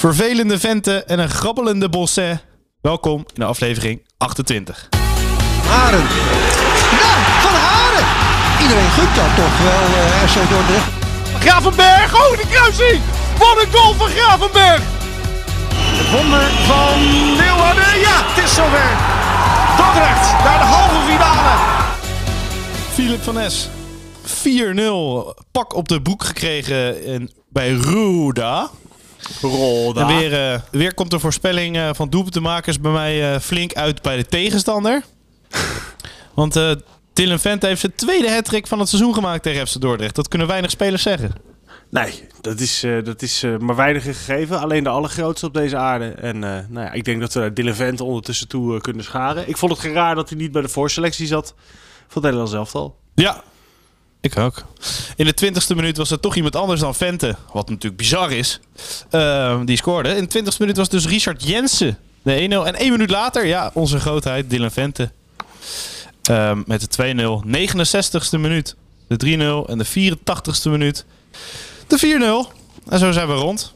Vervelende venten en een grabbelende bosset. Welkom in de aflevering 28. Haren. Ja, van Haren. Iedereen gunt dat toch wel, uh, RC Dordrecht. Gravenberg, oh de kruising! Wat een goal van Gravenberg! Het wonder van Leeuwarden, ja, het is zover. Dordrecht naar de halve finale. Philip van Es, 4-0. Pak op de boek gekregen in, bij Roda. En weer, uh, weer komt de voorspelling uh, van doelpuntenmakers bij mij uh, flink uit bij de tegenstander. Want uh, Dylan Vente heeft zijn tweede hat van het seizoen gemaakt tegen FC Dordrecht. Dat kunnen weinig spelers zeggen. Nee, dat is, dat is maar weinig gegeven. Alleen de allergrootste op deze aarde. En nou ja, ik denk dat we Dylan Vente ondertussen toe kunnen scharen. Ik vond het raar dat hij niet bij de voorselectie zat van het Nederlands elftal. Ja, ik ook. In de twintigste minuut was er toch iemand anders dan Vente. Wat natuurlijk bizar is. Uh, die scoorde. In de twintigste minuut was dus Richard Jensen. De 1-0. En één minuut later, ja, onze grootheid, Dylan Vente. Uh, met de 2-0. 69ste minuut. De 3-0. En de 84ste minuut. De 4-0. En zo zijn we rond.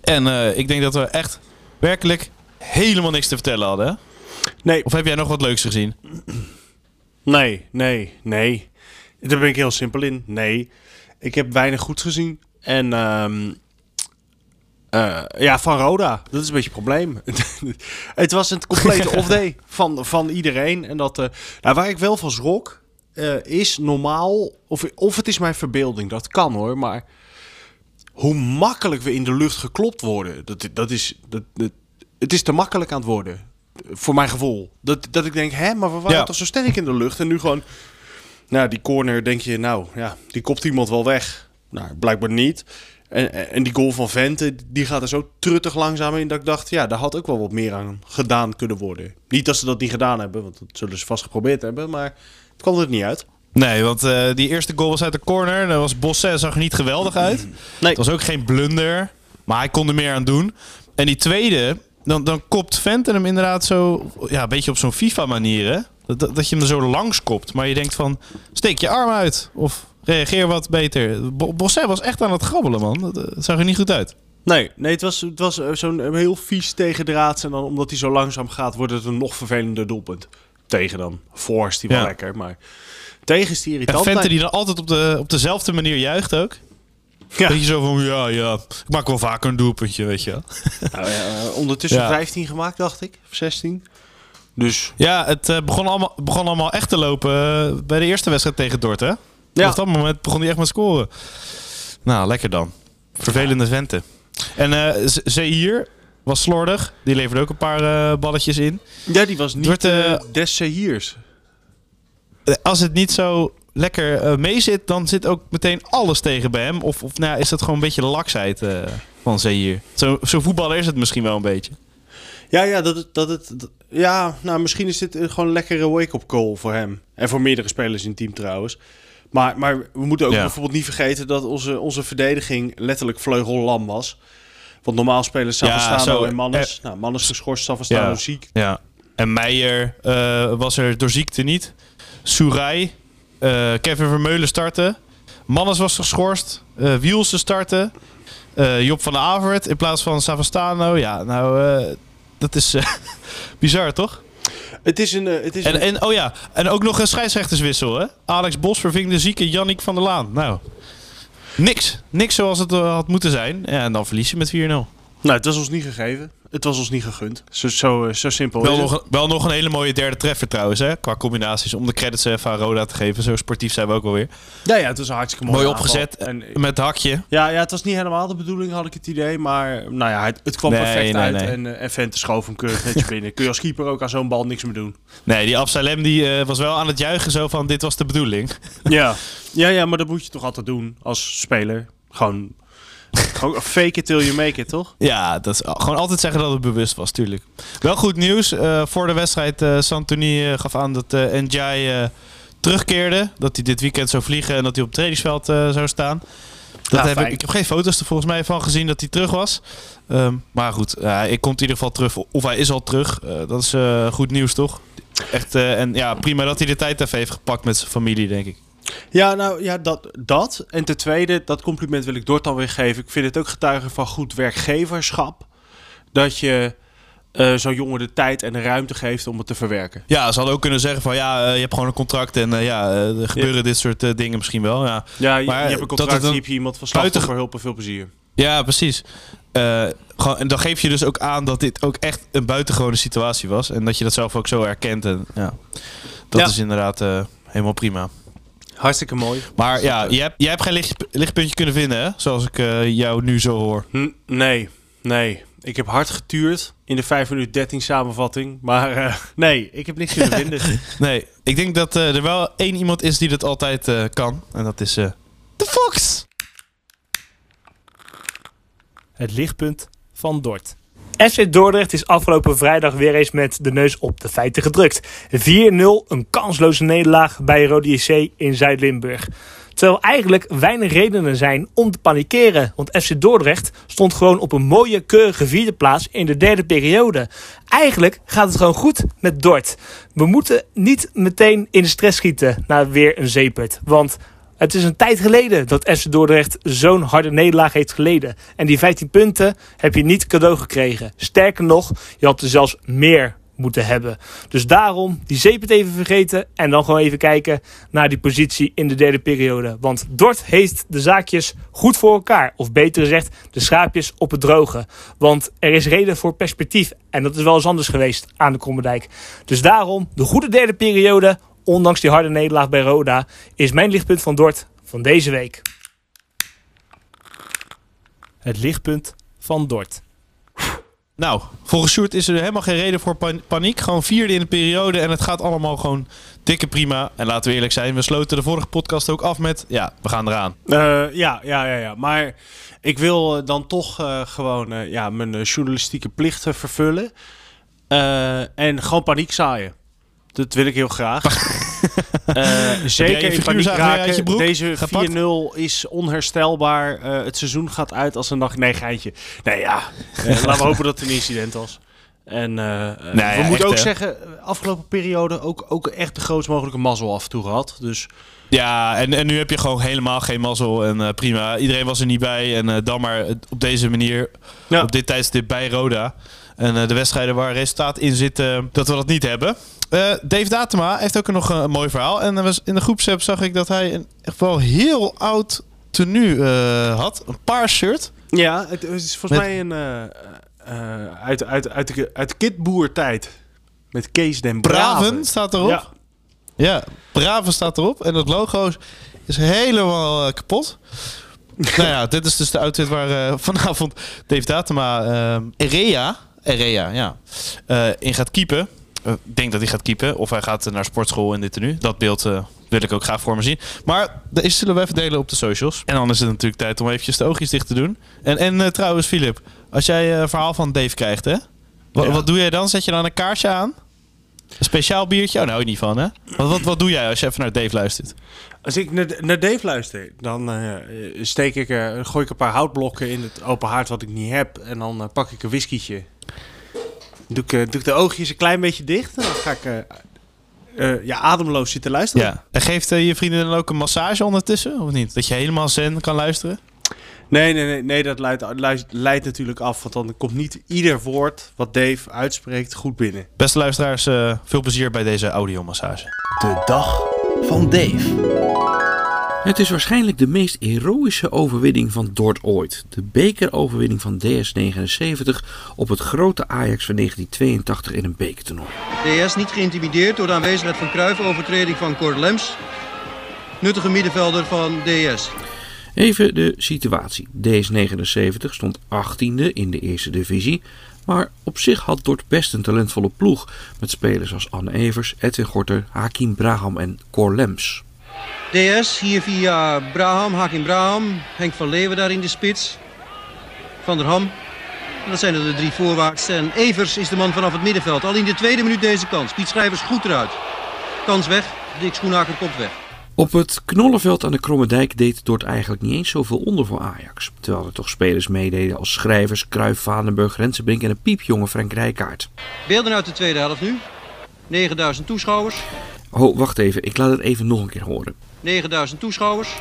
En uh, ik denk dat we echt werkelijk helemaal niks te vertellen hadden. Hè? Nee. Of heb jij nog wat leuks gezien? Nee, nee, nee. Daar ben ik heel simpel in. Nee. Ik heb weinig goed gezien. En um, uh, ja, van Roda. Dat is een beetje het probleem. het was een complete off-day van, van iedereen. En dat, uh, nou, waar ik wel van schrok, uh, is normaal... Of, of het is mijn verbeelding, dat kan hoor. Maar hoe makkelijk we in de lucht geklopt worden... Dat, dat is, dat, dat, het is te makkelijk aan het worden. Voor mijn gevoel. Dat, dat ik denk, hè, maar we waren ja. toch zo sterk in de lucht. En nu gewoon... Nou, die corner denk je, nou ja, die kopt iemand wel weg. Nou, blijkbaar niet. En, en die goal van Vente, die gaat er zo truttig langzaam in dat ik dacht, ja, daar had ook wel wat meer aan gedaan kunnen worden. Niet dat ze dat niet gedaan hebben, want dat zullen ze vast geprobeerd hebben, maar het kwam er niet uit. Nee, want uh, die eerste goal was uit de corner. Dat was Bosse, zag er niet geweldig uit. Nee. Het was ook geen blunder, maar hij kon er meer aan doen. En die tweede, dan, dan kopt Vente hem inderdaad zo, ja, een beetje op zo'n FIFA-manier, hè? Dat, dat je hem er zo langs kopt. Maar je denkt van, steek je arm uit. Of reageer wat beter. Bosset was echt aan het grabbelen, man. Dat, dat, zag er niet goed uit. Nee, nee het was, het was zo'n heel vies tegendraads. En dan omdat hij zo langzaam gaat, wordt het een nog vervelender doelpunt. Tegen dan. Voor is die wel ja. lekker, maar tegen is die irritant. En Vente die dan altijd op, de, op dezelfde manier juicht ook. Ja. Dat je zo van, ja, ja, ik maak wel vaker een doelpuntje, weet je wel. Nou ja, ondertussen ja. 15 gemaakt, dacht ik. Of 16. Dus. Ja, het uh, begon, allemaal, begon allemaal echt te lopen uh, bij de eerste wedstrijd tegen Dort, hè? Ja. Op dat moment begon hij echt met scoren. Nou, lekker dan. Vervelende venten. En uh, was slordig. Die leverde ook een paar balletjes in. Ja, die was niet Dort, des Zehiers. Als het niet zo lekker meezit, dan zit ook meteen alles tegen bij hem. Of, of nou, is dat gewoon een beetje de laksheid van Zehier. Zo'n zo voetballer is het misschien wel een beetje. Ja, ja, dat, dat het. Dat, ja, nou, misschien is dit gewoon een lekkere wake-up call voor hem. En voor meerdere spelers in het team trouwens. Maar, maar we moeten ook ja. bijvoorbeeld niet vergeten dat onze, onze verdediging letterlijk vleugellam was. Want normaal spelen Savastano ja, en Mannes. Eh, nou, Mannes geschorst, Savastano ja, ziek. Ja. En Meijer uh, was er door ziekte niet. Soerij, uh, Kevin Vermeulen starten. Mannes was geschorst. Uh, Wielsen starten. Job van der Avert in plaats van Savastano. Ja, nou dat is uh, bizar, toch? Het is een. Uh, het is en, een... en, oh ja, en ook nog een scheidsrechterswissel, hè? Alex Bos verving de zieke Jannik van der Laan. Nou, niks. Niks zoals het uh, had moeten zijn. Ja, en dan verlies je met 4-0. Nou, het was ons niet gegeven. Het was ons niet gegund. Zo, zo, zo simpel wel is nog, het. Wel nog een hele mooie derde treffer trouwens, hè? Qua combinaties. Om de credits even aan Roda te geven. Zo sportief zijn we ook wel weer. Ja, ja het was een hartstikke mooi. Mooi opgezet. En, met hakje. Ja, ja, het was niet helemaal de bedoeling, had ik het idee. Maar nou ja, het, het kwam Nee, perfect nee, uit. nee. En, en Vente schoof hem keurig netjes binnen. Kun je als keeper ook aan zo'n bal niks meer doen. Nee, die Absalem die, uh, was wel aan het juichen zo van dit was de bedoeling. Ja. ja, ja, maar dat moet je toch altijd doen als speler. Gewoon Gewoon fake it till you make it, toch? Ja, dat is gewoon altijd zeggen dat het bewust was, tuurlijk. Wel goed nieuws. Uh, voor de wedstrijd uh, Santoni uh, gaf aan dat uh, Njai terugkeerde. Dat hij dit weekend zou vliegen en dat hij op het trainingsveld zou staan. Dat Nou, heb ik, ik heb geen foto's er volgens mij van gezien dat hij terug was. Um, maar goed, ik komt in ieder geval terug. Of hij is al terug. dat is goed nieuws, toch? Echt, en ja, prima dat hij de tijd even heeft gepakt met zijn familie, denk ik. Ja, nou ja, dat, dat. En ten tweede, dat compliment wil ik Dort dan weer geven. Ik vind het ook getuigen van goed werkgeverschap. Dat je eh, zo'n jongen de tijd en de ruimte geeft om het te verwerken. Ja, ze hadden ook kunnen zeggen van ja, eh, je hebt gewoon een contract en eh, ja, er gebeuren dit soort dingen misschien wel. Ja, Ja, je, Maar je hebt een dat contract, een hier heb je iemand van slachtofferhulp en veel plezier. ja precies. Gewoon, en dan geef je dus ook aan dat dit ook echt een buitengewone situatie was. En dat je dat zelf ook zo erkent. En, ja, dat Ja. is inderdaad helemaal prima. Hartstikke mooi. Maar ja, jij hebt, jij hebt geen licht, lichtpuntje kunnen vinden, hè? Zoals ik eh, jou nu zo hoor. Nee, nee. Ik heb hard getuurd in de 5 minuten 13 samenvatting. Maar eh, nee, ik heb niks kunnen vinden. Nee, ik denk dat eh, er wel één iemand is die dat altijd eh, kan. En dat is eh de Fox. Het lichtpunt van Dort. FC Dordrecht is afgelopen vrijdag weer eens met de neus op de feiten gedrukt. 4-0, een kansloze nederlaag bij Rode JC in Zuid-Limburg. Terwijl eigenlijk weinig redenen zijn om te panikeren. Want FC Dordrecht stond gewoon op een mooie, keurige vierde plaats in de derde periode. Eigenlijk gaat het gewoon goed met Dort. We moeten niet meteen in de stress schieten naar weer een zeepert. Want het is een tijd geleden dat FC Dordrecht zo'n harde nederlaag heeft geleden. En die 15 punten heb je niet cadeau gekregen. Sterker nog, je had er zelfs meer moeten hebben. Dus daarom die zeep het even vergeten en dan gewoon even kijken naar die positie in de derde periode. Want Dort heeft de zaakjes goed voor elkaar. Of beter gezegd, de schaapjes op het droge. Want er is reden voor perspectief. En dat is wel eens anders geweest aan de Krommerdijk. Dus daarom de goede derde periode, ondanks die harde nederlaag bij Roda, is mijn lichtpunt van Dort van deze week. Het lichtpunt van Dort. Nou, volgens Sjoerd is er helemaal geen reden voor pan- paniek. Gewoon vierde in de periode en het gaat allemaal gewoon dikke prima. En laten we eerlijk zijn, we sloten de vorige podcast ook af met... Ja, we gaan eraan. Eh, ja, ja, ja, ja. Maar ik wil eh, dan toch eh, gewoon eh, ja, mijn journalistieke plichten vervullen. Eh, en gewoon paniek zaaien. Dat wil ik heel graag. Eh, zeker in paniek raken. Deze gepakt? 4-0 is onherstelbaar. Eh, het seizoen gaat uit als een nacht. Nee, geintje. Nee, ja. Eh, laten we hopen dat het een incident was. En ja, we moeten ook hè. zeggen, afgelopen periode ook, ook echt de grootst mogelijke mazzel af en toe gehad. Dus Ja, en, en nu heb je gewoon helemaal geen mazzel en prima. Iedereen was er niet bij en dan maar op deze manier, Ja. op dit tijdstip bij Roda. En eh, de wedstrijden waar resultaat in zit, eh, dat we dat niet hebben. Eh, Dave Datema heeft ook nog een, mooi verhaal. En was, in de groepsapp zag ik dat hij een echt wel heel oud tenue had. Een paars shirt. Ja, het, is volgens Met- mij een eh, uit, uit, uit, de, uit de kitboertijd. Met Kees den Braven. Braven staat erop. Ja. Ja, Braven staat erop. En dat logo is, helemaal kapot. nou ja, dit is dus de outfit waar vanavond Dave Datema Erea, Erea, ja, eh, in gaat keepen. Eh, Ik denk dat hij gaat keepen. Of hij gaat eh, naar sportschool in dit tenue. Dat beeld eh, wil ik ook graag voor me zien. Maar deze zullen we even delen op de socials. En dan is het natuurlijk tijd om eventjes de oogjes dicht te doen. En, en eh, trouwens, Filip, als jij eh, een verhaal van Dave krijgt, hè? Wat, Ja. wat doe jij dan? Zet je dan een kaarsje aan? Een speciaal biertje? Oh, nou, je niet van, hè? Wat, wat, wat doe jij als je even naar Dave luistert? Als ik naar, naar Dave luister, dan eh, steek ik, eh, gooi ik een paar houtblokken in het open haard wat ik niet heb. En dan eh, pak ik een whiskietje. Doe ik, eh, doe ik de oogjes een klein beetje dicht. En dan ga ik eh, eh, ja, ademloos zitten luisteren. Ja. En geeft je vrienden dan ook een massage ondertussen, of niet? Dat je helemaal zen kan luisteren? Nee, nee, nee, nee dat leidt, leidt, leidt natuurlijk af. Want dan komt niet ieder woord wat Dave uitspreekt goed binnen. Beste luisteraars, eh, veel plezier bij deze audiomassage. De dag van Dave. Het is waarschijnlijk de meest heroïsche overwinning van Dort ooit. De bekeroverwinning van DS79 op het grote Ajax van 1982 in een bekertoernooi. DS niet geïntimideerd door de aanwezigheid van Cruijff, overtreding van Cor Lems. Nuttige middenvelder van DS. Even de situatie. DS79 stond 18e in de eerste divisie. Maar op zich had Dort best een talentvolle ploeg. Met spelers als Anne Evers, Edwin Gorter, Hakim Braham en Cor Lems. DS hier via Braham, Hakim Braham. Henk van Leeuwen daar in de spits. Van der Ham. En dat zijn er de drie voorwaarts. En Evers is de man vanaf het middenveld. Al in de tweede minuut deze kans. Piet Schrijvers goed eruit. Kans weg. Dick Schoenaker komt weg. Op het knollenveld aan de Kromme Dijk deed Dort eigenlijk niet eens zoveel onder voor Ajax. Terwijl er toch spelers meededen als Schrijvers, Kruijff, Vadenburg, Rensenbrink en een piepjonge Frank Rijkaard. Beelden uit de tweede helft nu. 9000 toeschouwers. Oh, wacht even. Ik laat het even nog een keer horen. 9000 toeschouwers.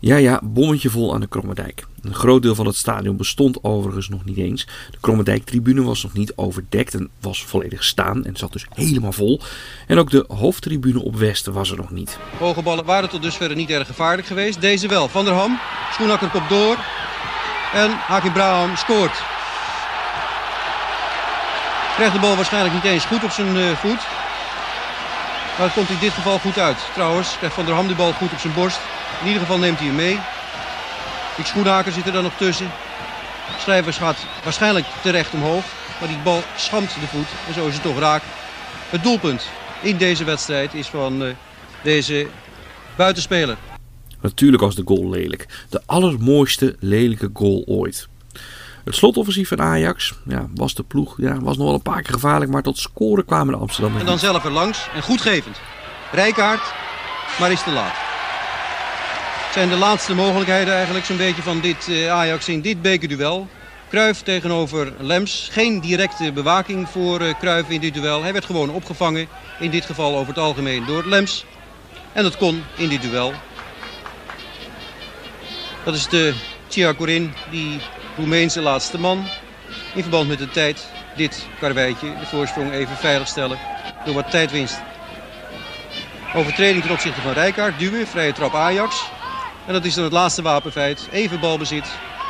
Ja, ja, bommetje vol aan de Krommerdijk. Een groot deel van het stadion bestond overigens nog niet eens. De Krommerdijk-tribune was nog niet overdekt en was volledig staan en zat dus helemaal vol. En ook de hoofdtribune op Westen was er nog niet. Hoge ballen waren tot dusver niet erg gevaarlijk geweest. Deze wel. Van der Ham. Schoenakker komt door. En Hakim Braham scoort. Krijgt de bal waarschijnlijk niet eens goed op zijn eh, voet. Maar het komt in dit geval goed uit. Trouwens, krijgt Van der Ham de bal goed op zijn borst. In ieder geval neemt hij hem mee. Die Schoenhaker zit er dan nog tussen. Schrijvers gaat waarschijnlijk terecht omhoog. Maar die bal schampt de voet. En zo is het toch raak. Het doelpunt in deze wedstrijd is van eh, deze buitenspeler. Natuurlijk was de goal lelijk. De allermooiste lelijke goal ooit. Het slotoffensief van Ajax ja, was de ploeg. Ja, was nog wel een paar keer gevaarlijk, maar tot scoren kwamen de Amsterdammers En dan zelf er langs en goedgevend. Rijkaard, maar is te laat. Het zijn de laatste mogelijkheden eigenlijk zo'n beetje van dit eh, Ajax in dit bekerduel. Kruif tegenover Lems. Geen directe bewaking voor eh Kruif in dit duel. Hij werd gewoon opgevangen. In dit geval over het algemeen door Lems. En dat kon in dit duel. Dat is de Chia Corin, die Roemeense laatste man. In verband met de tijd dit karweitje, de voorsprong even veiligstellen door wat tijdwinst. Overtreding ten opzichte van Rijkaard, duwen, vrije trap Ajax. En dat is dan het laatste wapenfeit. Even balbezit,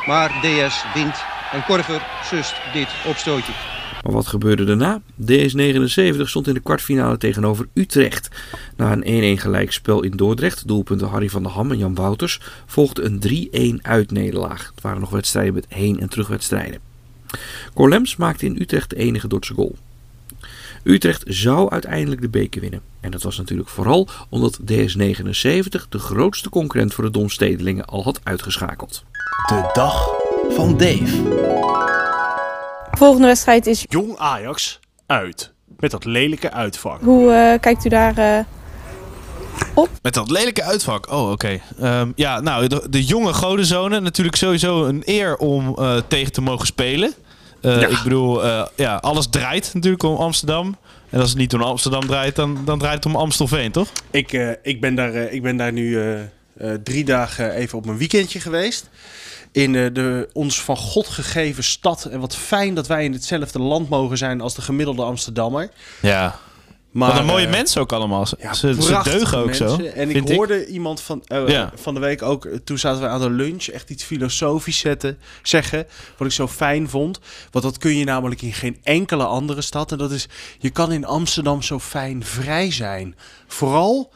maar DS wint. En Korver sust dit opstootje. Maar wat gebeurde daarna? DS79 stond in de kwartfinale tegenover Utrecht. Na een 1-1 gelijkspel in Dordrecht, doelpunten Harry van der Ham en Jan Wouters, volgde een 3-1 uitnederlaag. Het waren nog wedstrijden met heen- en terugwedstrijden. Corlems maakte in Utrecht de enige Dordtse goal. Utrecht zou uiteindelijk de beker winnen. En dat was natuurlijk vooral omdat DS79 de grootste concurrent voor de Domstedelingen al had uitgeschakeld. De dag van Dave. Volgende wedstrijd is. Jong Ajax uit. Met dat lelijke uitvak. Hoe eh, kijkt u daar? eh, Met dat lelijke uitvak. Oh, oké. Ehm, ja, nou, de, de jonge godenzonen. Natuurlijk sowieso een eer om eh, tegen te mogen spelen. Eh, Ja. Ik bedoel, eh, ja, alles draait natuurlijk om Amsterdam. En als het niet om Amsterdam draait, dan, dan draait het om Amstelveen, toch? Ik, eh, ik, ben, daar, eh, ik ben daar nu eh, eh, drie dagen even op mijn weekendje geweest. In eh, de ons van God gegeven stad. En wat fijn dat wij in hetzelfde land mogen zijn als de gemiddelde Amsterdammer. Ja. Maar, Wat een mooie eh, mensen ook allemaal. Ze, Ja, ze, deugen ook mensen. zo. En ik hoorde iemand van, eh, Ja. van de week ook, toen zaten we aan de lunch, echt iets filosofisch zetten, zeggen. Wat ik zo fijn vond. Want dat kun je namelijk in geen enkele andere stad. En dat is, je kan in Amsterdam zo fijn vrij zijn. Vooral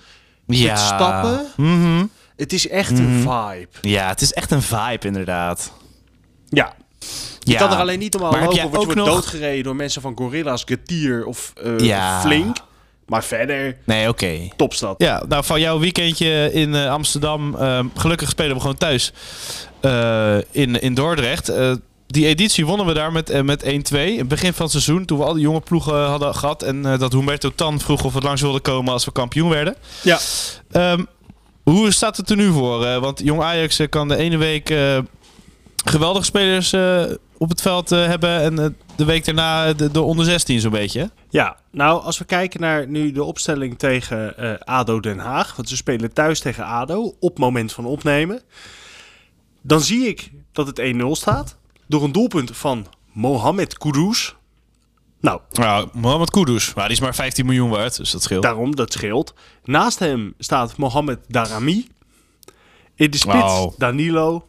Ja. met stappen. Mhm. Het is echt een Mhm. vibe. Ja, het is echt een vibe inderdaad. Ja. Je Ja. kan er alleen niet om lopen, want je ook wordt nog- doodgereden door mensen van Gorilla's, Getier of eh, Ja. Flink. Maar verder, Nee, oké. topstad. Ja, nou van jouw weekendje in eh, Amsterdam. ehm, gelukkig spelen we gewoon thuis eh, in, in Dordrecht. Eh, die editie wonnen we daar met, met 1-2. In het begin van het seizoen, toen we al die jonge ploegen hadden gehad. En eh, dat Humberto Tan vroeg of we langs wilden komen als we kampioen werden. Ja. Ehm, hoe staat het er nu voor? Eh, want Jong Ajax eh, kan de ene week eh, geweldige spelers op het veld hebben. En de week daarna de, de onder 16 zo'n beetje. Ja, nou als we kijken naar nu de opstelling tegen ADO Den Haag. Want ze spelen thuis tegen ADO op moment van opnemen. Dan zie ik dat het 1-0 staat. Door een doelpunt van Mohamed Kudus. Nou, Nou, Mohamed Kudus. Maar die is maar 15 miljoen waard, dus dat scheelt. daarom, dat scheelt. Naast hem staat Mohamed Darami. In de spits. Danilo.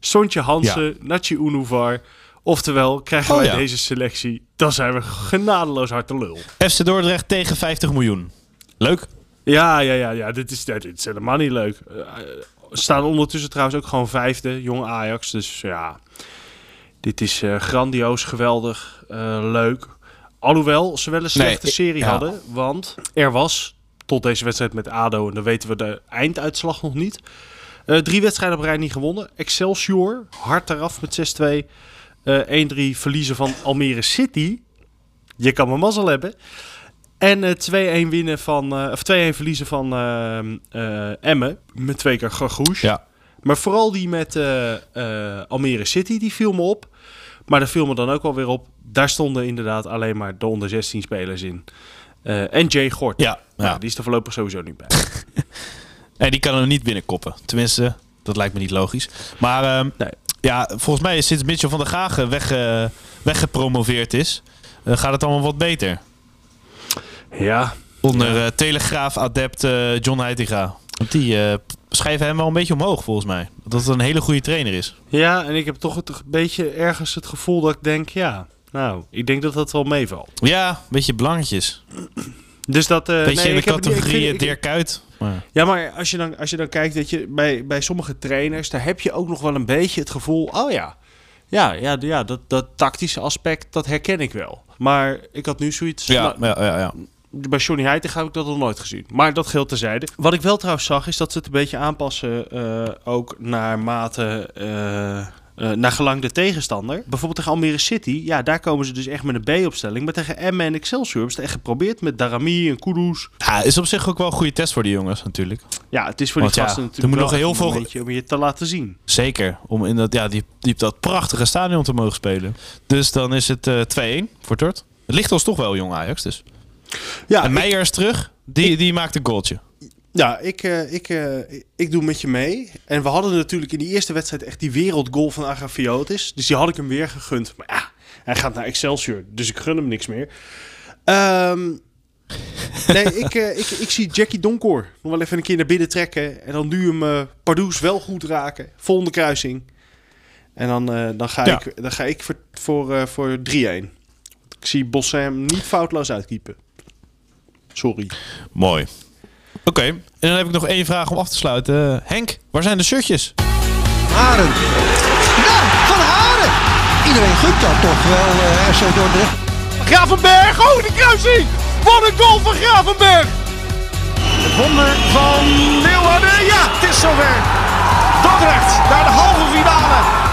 Sontje Hansen, Nachi Unuvar. Oftewel, krijgen Oh wij ja. deze selectie, dan zijn we genadeloos hard te lul. FC Dordrecht tegen 50 miljoen. Leuk. Ja, ja, ja, ja. Dit is, dit is helemaal niet leuk. We staan ondertussen trouwens ook gewoon vijfde, jong Ajax. Dus ja, dit is eh, grandioos, geweldig, leuk. Alhoewel ze wel een slechte Nee, serie ja. hadden. Want er was, tot deze wedstrijd met ADO, en dan weten we de einduitslag nog niet. eh, drie wedstrijden op rij niet gewonnen. Excelsior, hard eraf met 6-2. eh 1-3 verliezen van Almere City. Je kan maar mazzel hebben. En eh 2-1 winnen van, eh, of 2-1 verliezen van eh, eh, Emmen. Met twee keer Gargouche. Ja. Maar vooral die met eh, eh, Almere City, die viel me op. Maar daar viel me dan ook wel weer op. Daar stonden inderdaad alleen maar de onder 16 spelers in. Eh, en Jay Gort. Ja, ja. Nou, die is er voorlopig sowieso niet bij. En die kan hem niet binnenkoppen. Tenminste, dat lijkt me niet logisch. Maar ehm, Nee. ja, volgens mij is sinds Mitchell van der Gagen weg, eh, weggepromoveerd is, eh, gaat het allemaal wat beter. ja, Onder eh, Telegraaf-adept eh, John Heitinga. Want die eh, schrijven hem wel een beetje omhoog, volgens mij. Dat het een hele goede trainer is. Ja, en ik heb toch een beetje ergens het gevoel dat ik denk, ja, nou, ik denk dat dat wel meevalt. Ja, een beetje belangetjes. Dus dat... eh beetje nee, in de categorie Dirk Kuyt. Maar- Ja, maar als je dan, als je dan kijkt, dat je bij, bij sommige trainers, daar heb je ook nog wel een beetje het gevoel, oh ja, ja, ja, ja dat, dat tactische aspect, dat herken ik wel. Maar ik had nu zoiets, Ja, nou, ja, ja, ja. Bij Johnny Heiting heb ik dat nog nooit gezien. Maar dat geldt terzijde. Wat ik wel trouwens zag, is dat ze het een beetje aanpassen, eh, ook naar mate... eh, eh, naar gelang de tegenstander. Bijvoorbeeld tegen Almere City. Ja, daar komen ze dus echt met een B-opstelling. Maar tegen Emmen en Excelsior hebben ze het echt geprobeerd. Met Darami en Kudus. Ja, is op zich ook wel een goede test voor die jongens natuurlijk. Ja, het is voor die ja, gasten er natuurlijk moet nog heel veel- momentje om je te laten zien. Zeker, om in dat, ja, die, die, dat prachtige stadion te mogen spelen. Dus dan is het eh 2-1 voor Tort. Het ligt ons toch wel, jong Ajax. Dus. Ja, en ik, Meijer is terug. Die, die maakt een goaltje. ja ik, eh, ik, eh, ik doe met je mee. En we hadden natuurlijk in die eerste wedstrijd echt die wereldgoal van Agrafiotis. Dus die had ik hem weer gegund. Maar ja, hij gaat naar Excelsior. Dus ik gun hem niks meer. Ehm, nee, ik, eh, ik, ik zie Jackie Donkor nog wel even een keer naar binnen trekken. En dan nu hem eh Pardoes wel goed raken. Volgende kruising. En dan, dan, ga, Ja. ik, dan ga ik voor, voor, voor 3-1. Ik zie Bosse hem niet foutloos uitkiepen. Sorry. Mooi. Oké, en dan heb ik nog één vraag om af te sluiten. Henk, waar zijn de shirtjes? Haren. Ja, van Haren. Iedereen gunt dat toch wel, RC Dordrecht. Gravenberg, oh de kruising! Wat een goal van Gravenberg! Het wonder van Leeuwarden, ja, het is zover. Dordrecht naar de halve finale